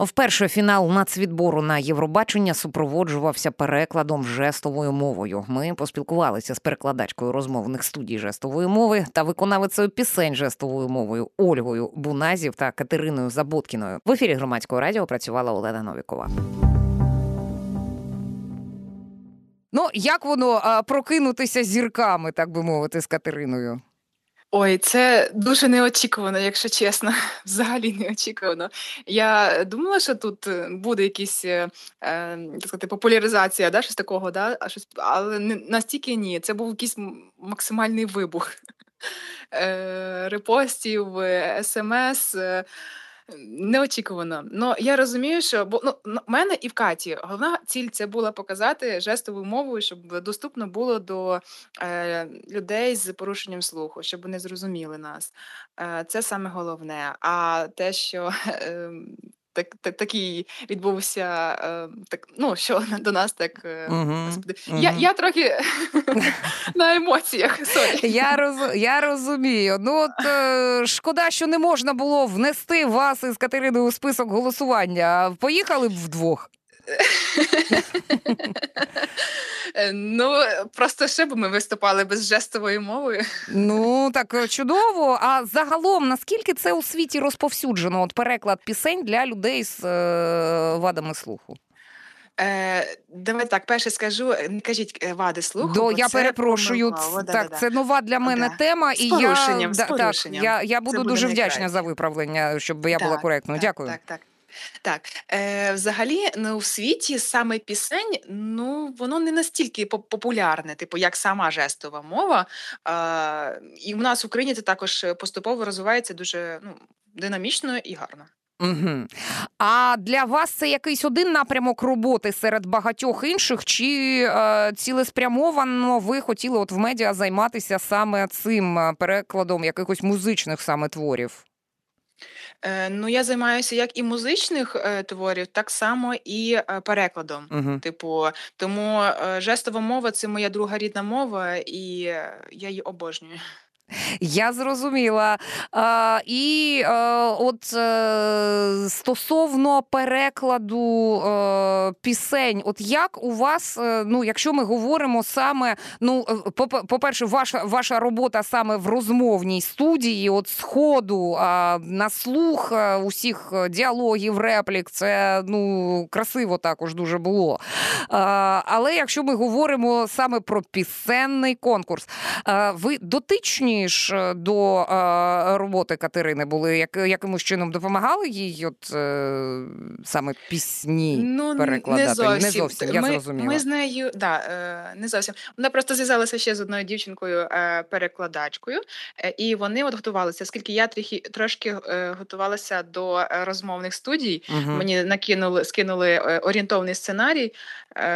Вперше фінал нацвідбору на Євробачення супроводжувався перекладом жестовою мовою. Ми поспілкувалися з перекладачкою розмовних студій жестової мови та виконавицею пісень жестовою мовою Ольгою Буназів та Катериною Заботкіною. В ефірі громадського радіо працювала Олена Новікова. Ну, як воно прокинутися зірками, так би мовити, з Катериною? Ой, це дуже неочікувано, якщо чесно. Взагалі неочікувано. Я думала, що тут е, буде якісь е, е, так сказати, популяризація, да, щось такого, да, а щось, але не настільки ні. Це був якийсь максимальний вибух е, репостів, смс. Е, Неочікувано. Ну я розумію, що бо ну мене і в Каті головна ціль це була показати жестовою мовою, щоб доступно було до е, людей з порушенням слуху, щоб вони зрозуміли нас. Е, Це саме головне. А те, що е, так, так, такий відбувся, е, так, ну, що до нас так. Господи. Угу. Я я трохи на емоціях. Sorry. Я роз, я розумію. Ну от е, шкода, що не можна було внести вас із Катериною у список голосування. Поїхали б вдвох. Е, ну, просто ще б ми виступали без жестової мови. Ну, так е, чудово. А загалом, наскільки це у світі розповсюджено? От переклад пісень для людей з е, вадами слуху? Е, Давай так, перше скажу, не кажіть е, вади слуху. До, я перепрошую, ц, так, да, це нова для мене да. тема, з і я, з так, я, я буду дуже вдячна за виправлення, щоб я так, була коректною. Дякую. Так, так. Так, е, взагалі, ну, в світі саме пісень, ну, воно не настільки популярне, типу, як сама жестова мова. Е, і в нас в Україні це також поступово розвивається дуже ну, динамічно і гарно. Угу. А для вас це якийсь один напрямок роботи серед багатьох інших, чи е, цілеспрямовано ви хотіли от в медіа займатися саме цим е, перекладом якихось музичних саме творів? Е, ну, я займаюся як і музичних е, творів, так само і е, перекладом. Угу. Типу, тому жестова мова це моя друга рідна мова, і я її обожнюю. Я зрозуміла. А, І а, от а, стосовно перекладу а, пісень, от як у вас, ну, якщо ми говоримо саме, ну, по-перше, ваша ваша робота саме в розмовній студії, от сходу на слух усіх діалогів, реплік, це ну, красиво також дуже було. Але якщо ми говоримо саме про пісенний конкурс, ви дотичні ж е, до е, роботи Катерини були, як якимось чином допомагали їй, от е, саме пісні ну, перекладати? Не зовсім, не зовсім я ми, зрозуміла. Ми з нею да, не зовсім. Вона просто зв'язалася ще з одною дівчинкою перекладачкою, і вони от готувалися, оскільки я трохи трошки готувалася до розмовних студій. Угу. Мені накинули, скинули орієнтовний сценарій.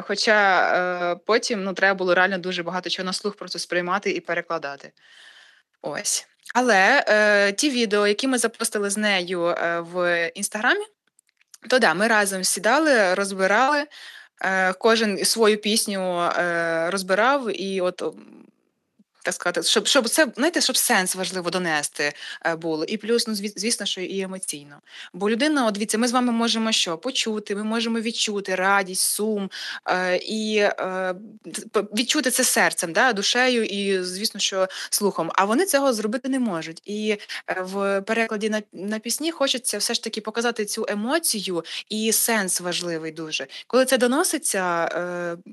Хоча потім ну, треба було реально дуже багато чого на слух просто сприймати і перекладати. Ось. Але е, ті відео, які ми запостили з нею е, в інстаграмі, то да, ми разом сідали, розбирали. Е, кожен свою пісню е, розбирав, і от так сказати, щоб щоб це знаєте, щоб сенс важливо донести е, було. І плюс, ну звісно, що і емоційно. Бо людина, от дивіться, ми з вами можемо що почути, ми можемо відчути радість, сум е, і е, відчути це серцем, да, душею, і звісно, що слухом. А вони цього зробити не можуть. І в перекладі на на пісні хочеться все ж таки показати цю емоцію і сенс важливий дуже. Коли це доноситься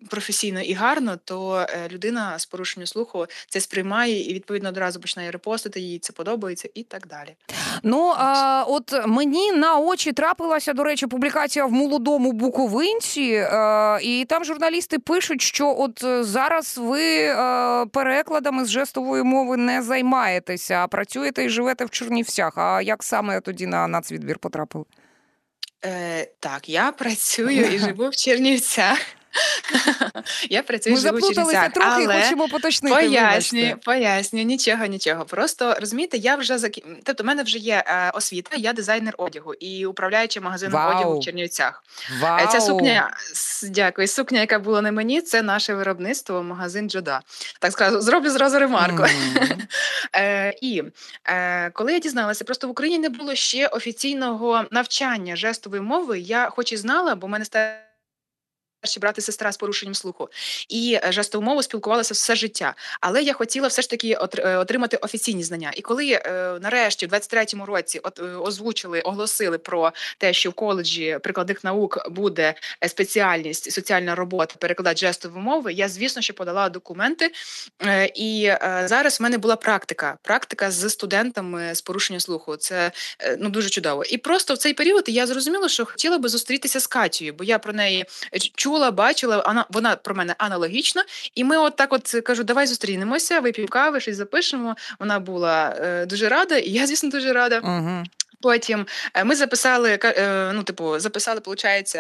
професійно і гарно, то людина з порушенням слуху це сприймає і відповідно одразу починає репостити, їй це подобається і так далі. Ну а от мені на очі трапилася, до речі, публікація в молодому буковинці, а, і там журналісти пишуть, що от е, зараз ви а, перекладами з жестової мови не займаєтеся, а працюєте і живете в Чернівцях. А як саме тоді на нацвідбір потрапили? Е, Так, я працюю і живу в Чернівцях. Я працюю Ми в живучих заплуталися трохи, але хочемо поточнити. Пояснюю, пояснюю, нічого, нічого. Просто розумієте, я вже закі... Тобто, в мене вже є е, освіта, я дизайнер одягу і управляюча магазином Вау. одягу в Чернівцях. Е, Вау. Ця сукня, дякую, сукня, яка була на мені, це наше виробництво, магазин Джода. Так скажу, зроблю зразу ремарку. Мгм. Е, і е, коли я дізналася, просто в Україні не було ще офіційного навчання жестової мови. Я хоч і знала, бо в мене старші брат і сестра з порушенням слуху, і е, жестову мову спілкувалася все життя. Але я хотіла все ж таки е, отримати офіційні знання. І коли е, нарешті, в 23-му році, от озвучили, оголосили про те, що в коледжі прикладних наук буде спеціальність соціальна робота, перекладач жестової мови, я звісно що подала документи. І зараз в мене була практика. Практика з студентами з порушенням слуху. Це ну дуже чудово. І просто в цей період я зрозуміла, що хотіла би зустрітися з Катією, бо я про неї чула, бачила. Вона вона про мене аналогічна. І ми, от так, от кажу, давай зустрінемося, вип'ємо кави, щось запишемо. Вона була е, дуже рада, і я, звісно, дуже рада. Мгм. Потім е, ми записали е, ну, типу, записали, виходить,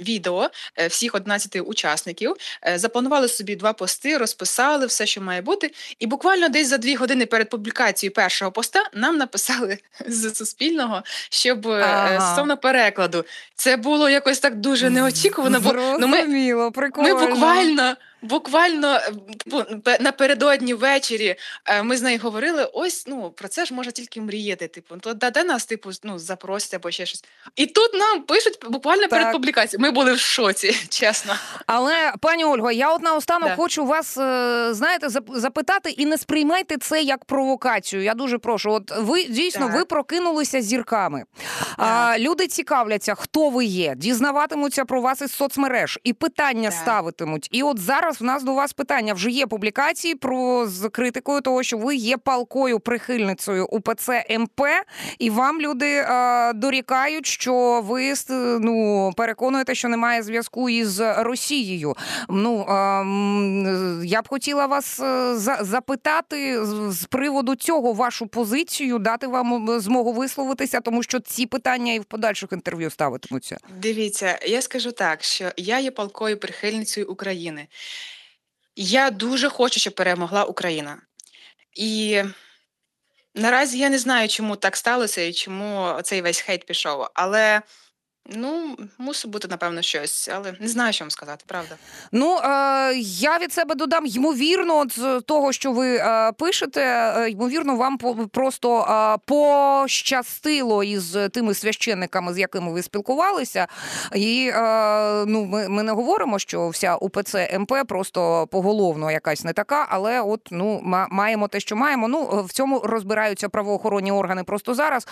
відео е, всіх 11 учасників, запланували собі два пости, розписали все, що має бути. І буквально десь за дві години перед публікацією першого поста нам написали з Суспільного, щоб Ага. стосовно перекладу. Це було якось так дуже неочікувано, бо ну, ми, прикольно. ми буквально. Буквально е, типу, пе- напередодні ввечері е, ми з нею говорили. Ось ну про це ж можна тільки мріяти. Типу, то да, де нас типу ну запросять або ще щось. І тут нам пишуть буквально Так. перед публікацією. Ми були в шоці, чесно. Але пані Ольго, я от наостанок Да. хочу вас е, знаєте запитати і не сприймайте це як провокацію. Я дуже прошу. От ви дійсно Так. ви прокинулися зірками. А, люди цікавляться, хто ви є, дізнаватимуться про вас із соцмереж і питання Так. ставитимуть. І от зараз в нас до вас питання. Вже є публікації про з критикою того, що ви є палкою прихильницею УПЦ МП, і вам люди е, дорікають, що ви ну переконуєте, що немає зв'язку із Росією. Ну е, я б хотіла вас е, за- запитати з- приводу цього вашу позицію, дати вам змогу висловитися, тому що ці питання і в подальших інтерв'ю ставитимуться. Дивіться, я скажу так, що я є палкою прихильницею України. Я дуже хочу, щоб перемогла Україна. І наразі я не знаю, чому так сталося і чому цей весь хейт пішов. Але ну, мусить бути, напевно, щось. Але не знаю, що вам сказати, правда. Ну е, я від себе додам, ймовірно, з того, що ви е, пишете, е, ймовірно, вам по- просто е, пощастило із тими священниками, з якими ви спілкувалися. І е, ну, ми, ми не говоримо, що вся УПЦ МП просто поголовно якась не така, але от ну ма- маємо те, що маємо. Ну в цьому розбираються правоохоронні органи просто зараз.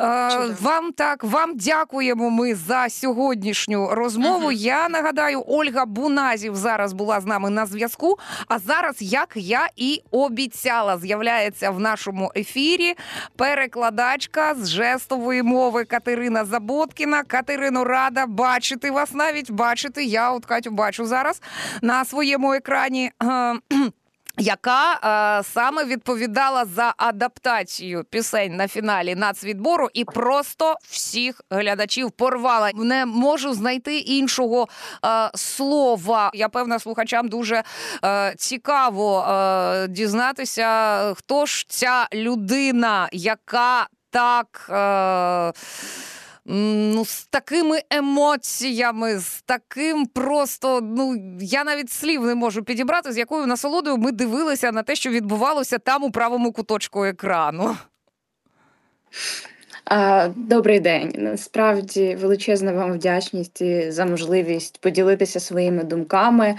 Е, Чудово. вам так, вам дякуємо ми за сьогоднішню розмову. Мгм. Я нагадаю, Ольга Буназів зараз була з нами на зв'язку. А зараз, як я і обіцяла, з'являється в нашому ефірі перекладачка з жестової мови Катерина Заботкіна. Катерино, рада бачити вас навіть бачити. Я от Катю бачу зараз на своєму екрані. Яка е, саме відповідала за адаптацію пісень на фіналі нацвідбору і просто всіх глядачів порвала. Не можу знайти іншого е, слова. Я певна слухачам дуже е, цікаво дізнатися, хто ж ця людина, яка так. Е, Ну, з такими емоціями, з таким просто, ну я навіть слів не можу підібрати, з якою насолодою ми дивилися на те, що відбувалося там у правому куточку екрану. Добрий день. Насправді величезна вам вдячність за можливість поділитися своїми думками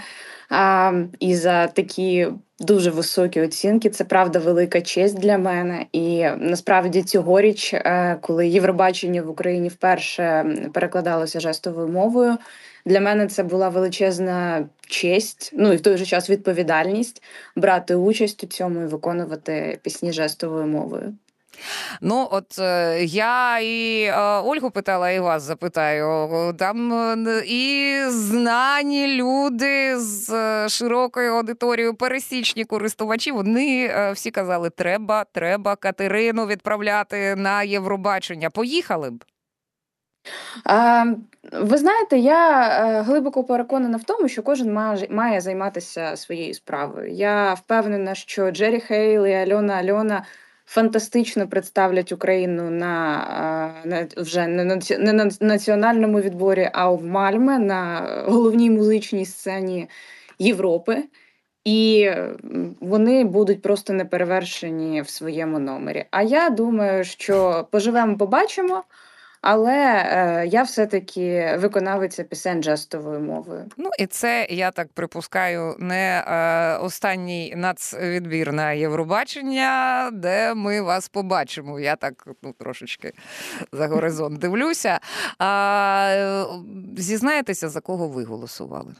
і за такі дуже високі оцінки. Це правда велика честь для мене. І насправді цьогоріч, е, коли Євробачення в Україні вперше перекладалося жестовою мовою, для мене це була величезна честь, ну і в той же час відповідальність брати участь у цьому і виконувати пісні жестовою мовою. Ну, от е, я і е, Ольгу питала, і вас запитаю. Там е, і знані люди з широкою аудиторією, пересічні користувачі, вони всі казали: треба, треба Катерину відправляти на Євробачення. Поїхали б. Ви знаєте, я глибоко переконана в тому, що кожен має займатися своєю справою. Я впевнена, що Джері Хейл і Альона Альона фантастично представлять Україну на на вже не на національному відборі, а в Мальме на головній музичній сцені Європи. І вони будуть просто неперевершені в своєму номері. А я думаю, що поживемо, побачимо. Але е, я все-таки виконавиця пісень жестовою мовою. Ну і це я так припускаю, не е, останній нацвідбір на Євробачення, де ми вас побачимо. Я так ну трошечки за горизонт дивлюся. А, е, Зізнаєтеся, за кого ви голосували?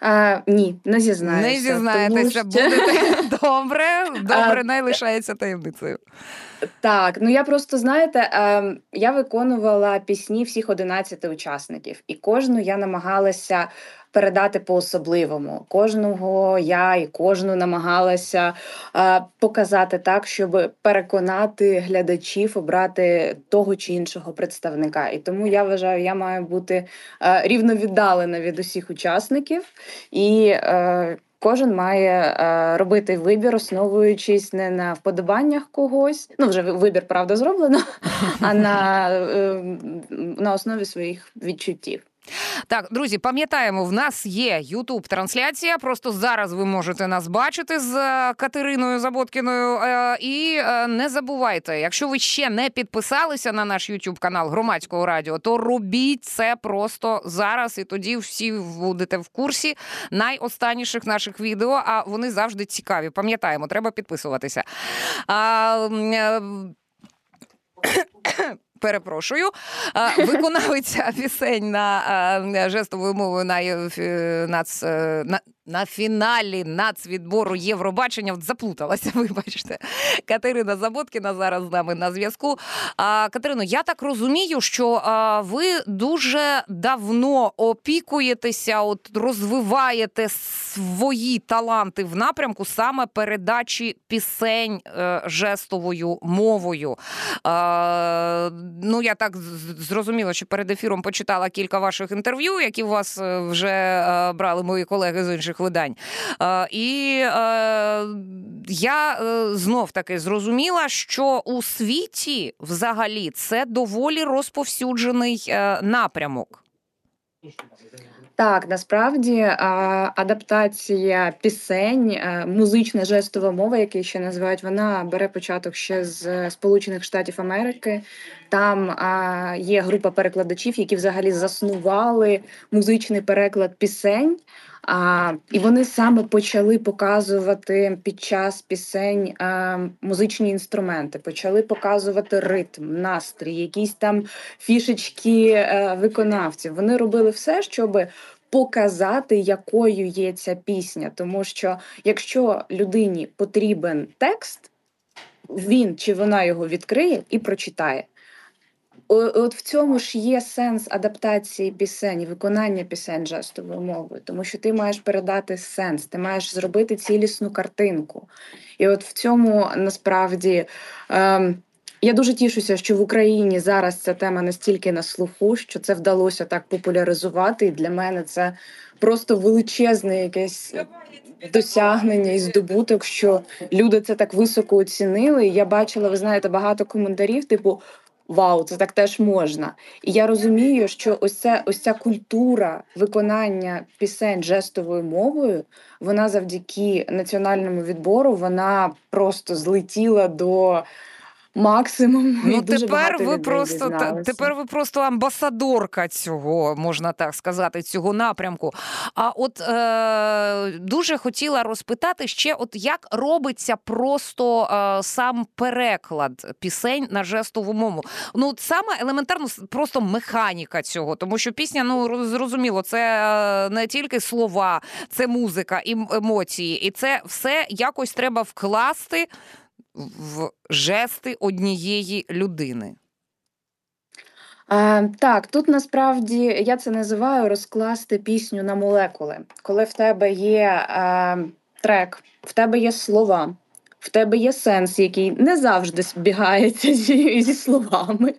А, Ні, не зізнаюся. Не зізнаєтеся, тому що... будете добре, добре, не лишається таємницею. Так, ну я просто знаєте, ем, я виконувала пісні всіх 11 учасників, і кожну я намагалася передати по-особливому. Кожного я і кожну намагалася е, показати так, щоб переконати глядачів обрати того чи іншого представника. І тому я вважаю, я маю бути е, рівно від усіх учасників і. Е, Кожен має е, робити вибір, основуючись не на вподобаннях когось. Ну вже вибір правда зроблено, а на, е, на основі своїх відчуттів. Так, друзі, пам'ятаємо, в нас є ютуб трансляція. Просто зараз ви можете нас бачити з е, Катериною Заботкіною. Е, і е, не забувайте, якщо ви ще не підписалися на наш ютуб канал громадського радіо, то робіть це просто зараз. І тоді всі будете в курсі найостанніших наших відео. А вони завжди цікаві. Пам'ятаємо, треба підписуватися. А, Перепрошую, виконавиця пісень на жестовою мовою на е, е, на, на фіналі нацвідбору Євробачення заплуталася. Вибачте, Катерина Заботкіна зараз з нами на зв'язку. А Катерино, я так розумію, що а, ви дуже давно опікуєтеся, от розвиваєте свої таланти в напрямку саме передачі пісень е, жестовою мовою. А, Ну, я так зрозуміла, що перед ефіром почитала кілька ваших інтерв'ю, які у вас е, вже е, брали мої колеги з інших видань. Е, і я знов таки зрозуміла, що у світі взагалі це доволі розповсюджений напрямок. Так, насправді адаптація пісень, музична жестова мова, які ще називають, вона бере початок ще з Сполучених Штатів Америки. Там є група перекладачів, які взагалі заснували музичний переклад пісень. А, І вони саме почали показувати під час пісень а, музичні інструменти, почали показувати ритм, настрій, якісь там фішечки а, е, виконавців. Вони робили все, щоб показати, якою є ця пісня. Тому що якщо людині потрібен текст, він чи вона його відкриє і прочитає. От в цьому ж є сенс адаптації пісень, виконання пісень жестовою мовою, тому що ти маєш передати сенс, ти маєш зробити цілісну картинку. І от в цьому насправді ем, я дуже тішуся, що в Україні зараз ця тема настільки на слуху, що це вдалося так популяризувати. І для мене це просто величезне якесь досягнення і здобуток, що люди це так високо оцінили. Я бачила, ви знаєте, багато коментарів, типу вау, це так теж можна. І я розумію, що ось це ось ця культура виконання пісень жестовою мовою, вона завдяки національному відбору вона просто злетіла до максимум. Ну і дуже тепер ви просто тепер ви просто амбасадорка цього, можна так сказати, цього напрямку. А от е, дуже хотіла розпитати ще, от як робиться просто е, сам переклад пісень на жестову мову. Ну от саме елементарно просто механіка цього, тому що пісня, ну зрозуміло, це е, не тільки слова, це музика і емоції, і це все якось треба вкласти в жести однієї людини? А, Так, тут насправді я це називаю розкласти пісню на молекули. Коли в тебе є е, трек, в тебе є слова, в тебе є сенс, який не завжди збігається зі, зі словами.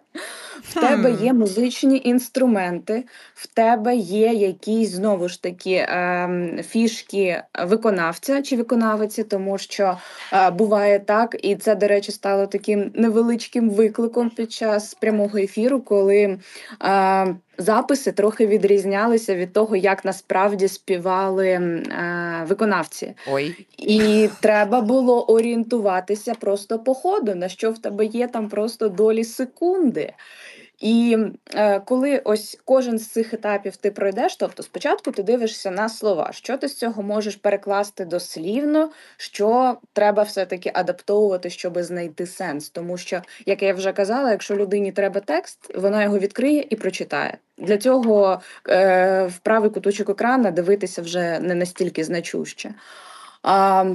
В тебе є музичні інструменти, в тебе є якісь знову ж таки ем, фішки виконавця чи виконавиці, тому що е, буває так, і це, до речі, стало таким невеличким викликом під час прямого ефіру, коли. Е, записи трохи відрізнялися від того, як насправді співали е, виконавці. Ой. І треба було орієнтуватися просто по ходу, на що в тебе є там просто долі секунди. І е, коли ось кожен з цих етапів ти пройдеш, тобто спочатку ти дивишся на слова, що ти з цього можеш перекласти дослівно, що треба все-таки адаптовувати, щоб знайти сенс. Тому що, як я вже казала, якщо людині треба текст, вона його відкриє і прочитає. Для цього е, в правий куточок екрана дивитися вже не настільки значуще. А,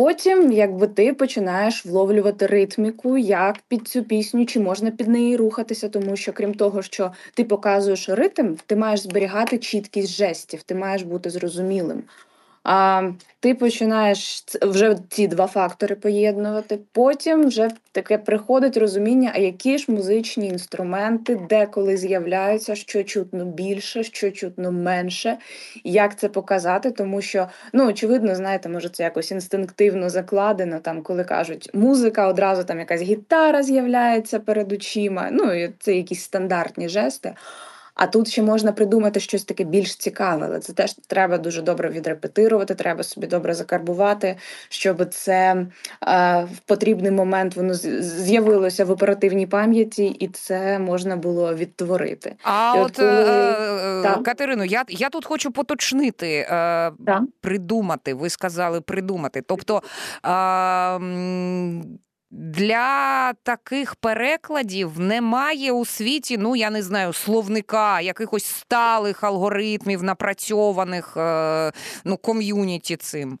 Потім, якби ти починаєш вловлювати ритміку, як під цю пісню, чи можна під неї рухатися, тому що крім того, що ти показуєш ритм, ти маєш зберігати чіткість жестів, ти маєш бути зрозумілим. А ти починаєш вже ці два фактори поєднувати. Потім вже таке приходить розуміння, а які ж музичні інструменти деколи з'являються, що чутно більше, що чутно менше, як це показати, тому що, ну, очевидно, знаєте, може, це якось інстинктивно закладено, там, коли кажуть, музика, одразу там якась гітара з'являється перед очима. Ну, це якісь стандартні жести. А тут ще можна придумати щось таке більш цікаве, але це теж треба дуже добре відрепетирувати, треба собі добре закарбувати, щоб це е, в потрібний момент воно з'явилося в оперативній пам'яті, і це можна було відтворити. А і от, от коли... е, е, Катерину, я я тут хочу поточнити, е, придумати. Ви сказали придумати. Тобто. Е, для таких перекладів немає у світі, ну я не знаю, словника, якихось сталих алгоритмів, напрацьованих е, ну, ком'юніті цим.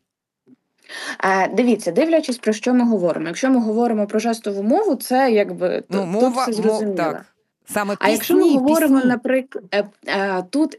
Дивіться, дивлячись, про що ми говоримо. Якщо ми говоримо про жестову мову, це якби ну, мова, все зрозуміло. Мов, так. Саме пісні, А якщо ми говоримо, пісні. наприклад, е, тут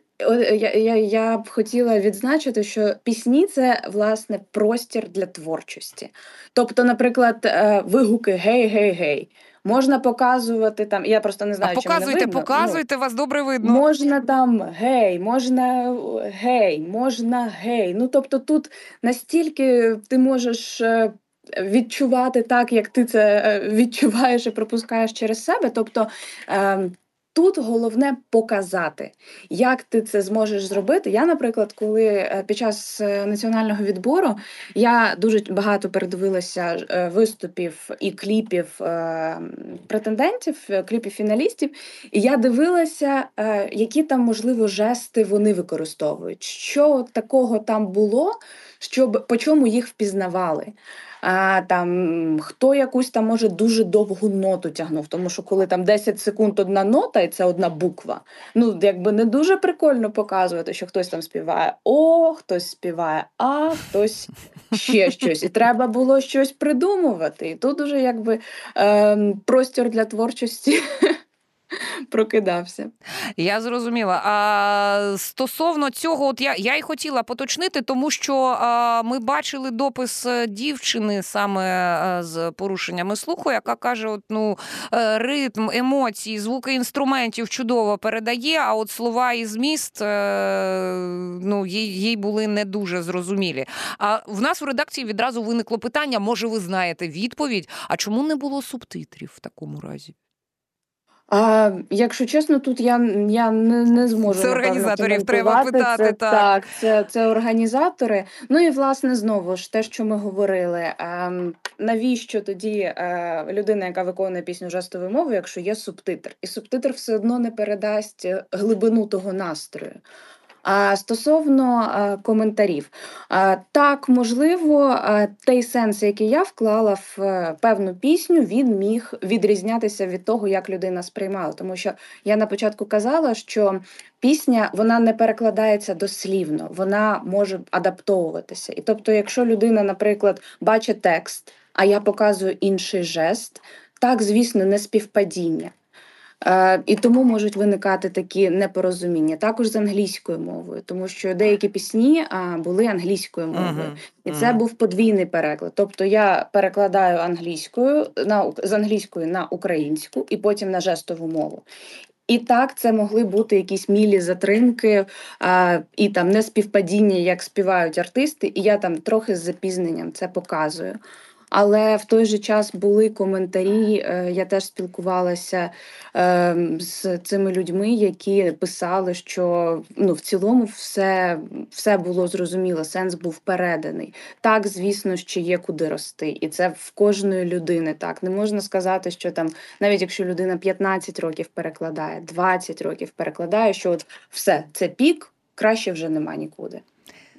я, я, я б хотіла відзначити, що пісні це власне простір для творчості. Тобто, наприклад, е, вигуки гей, гей, гей. Можна показувати там, я просто не знаю, а показуйте, чи мене видно. показуйте, ну, вас добре видно. Можна там гей, можна гей, можна гей. Ну тобто, тут настільки ти можеш е, відчувати так, як ти це е, відчуваєш і пропускаєш через себе. Тобто ем, Тут головне показати, як ти це зможеш зробити. Я, наприклад, коли е, під час е, національного відбору я дуже багато передивилася е, виступів і кліпів претендентів, кліпів фіналістів, і я дивилася, які там можливо жести вони використовують, що такого там було, щоб по чому їх впізнавали а, там хто якусь там може дуже довгу ноту тягнув, тому що коли там 10 секунд одна нота, і це одна буква, ну якби не дуже прикольно показувати, що хтось там співає О, хтось співає А, хтось ще щось. І треба було щось придумувати. І тут уже якби е, простір для творчості прокидався. Я зрозуміла. А стосовно цього, от я я й хотіла поточнити, тому що а, ми бачили допис е, дівчини саме е, з порушеннями слуху, яка каже: от, ну, е, ритм, емоції, звуки інструментів чудово передає, а от слова і зміст ну, їй, були не дуже зрозумілі. А в нас в редакції відразу виникло питання: може, ви знаєте відповідь? А чому не було субтитрів в такому разі? А, Якщо чесно, тут я я не не зможу Це організаторів треба питати. Це, так, так, це це організатори. Ну і власне знову ж те, що ми говорили. А, навіщо тоді а, людина, яка виконує пісню жестовою мовою, якщо є субтитр, і субтитр все одно не передасть глибину того настрою. А стосовно коментарів, так можливо, той сенс, який я вклала в е, певну пісню, він міг відрізнятися від того, як людина сприймала. Тому що я на початку казала, що пісня вона не перекладається дослівно, вона може адаптовуватися. І тобто, якщо людина, наприклад, бачить текст, а я показую інший жест, так, звісно, не співпадіння. Е, І тому можуть виникати такі непорозуміння. Також з англійською мовою, тому що деякі пісні були англійською мовою, і це був подвійний переклад. Тобто я перекладаю англійською на з англійської на українську і потім на жестову мову. І так, це могли бути якісь мілі затримки а, і там неспівпадіння, як співають артисти, і я там трохи з запізненням це показую. Але в той же час були коментарі. е, Я теж спілкувалася е, з цими людьми, які писали, що ну в цілому все, все було зрозуміло, сенс був переданий. Так, звісно, що є куди рости, і це в кожної людини. Так не можна сказати, що там, навіть якщо людина 15 років перекладає, 20 років перекладає, що от все це пік, краще вже нема нікуди.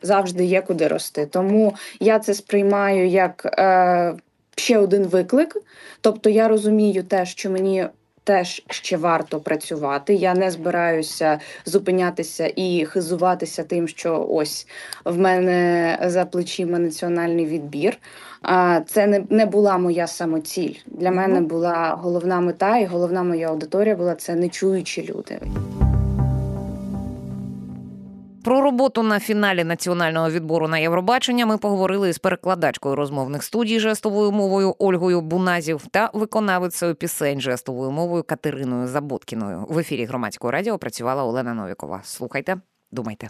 Завжди є куди рости. Тому я це сприймаю як е, ще один виклик. Тобто я розумію те, що мені теж ще варто працювати. Я не збираюся зупинятися і хизуватися тим, що ось в мене за плечима національний відбір. А це не, не була моя самоціль. Для мене була головна мета, і головна моя аудиторія була це нечуючі люди. Про роботу на фіналі національного відбору на Євробачення ми поговорили з перекладачкою розмовних студій жестовою мовою Ольгою Буназів та виконавицею пісень жестовою мовою Катериною Заботкіною. В ефірі громадського радіо працювала Олена Новікова. Слухайте, думайте.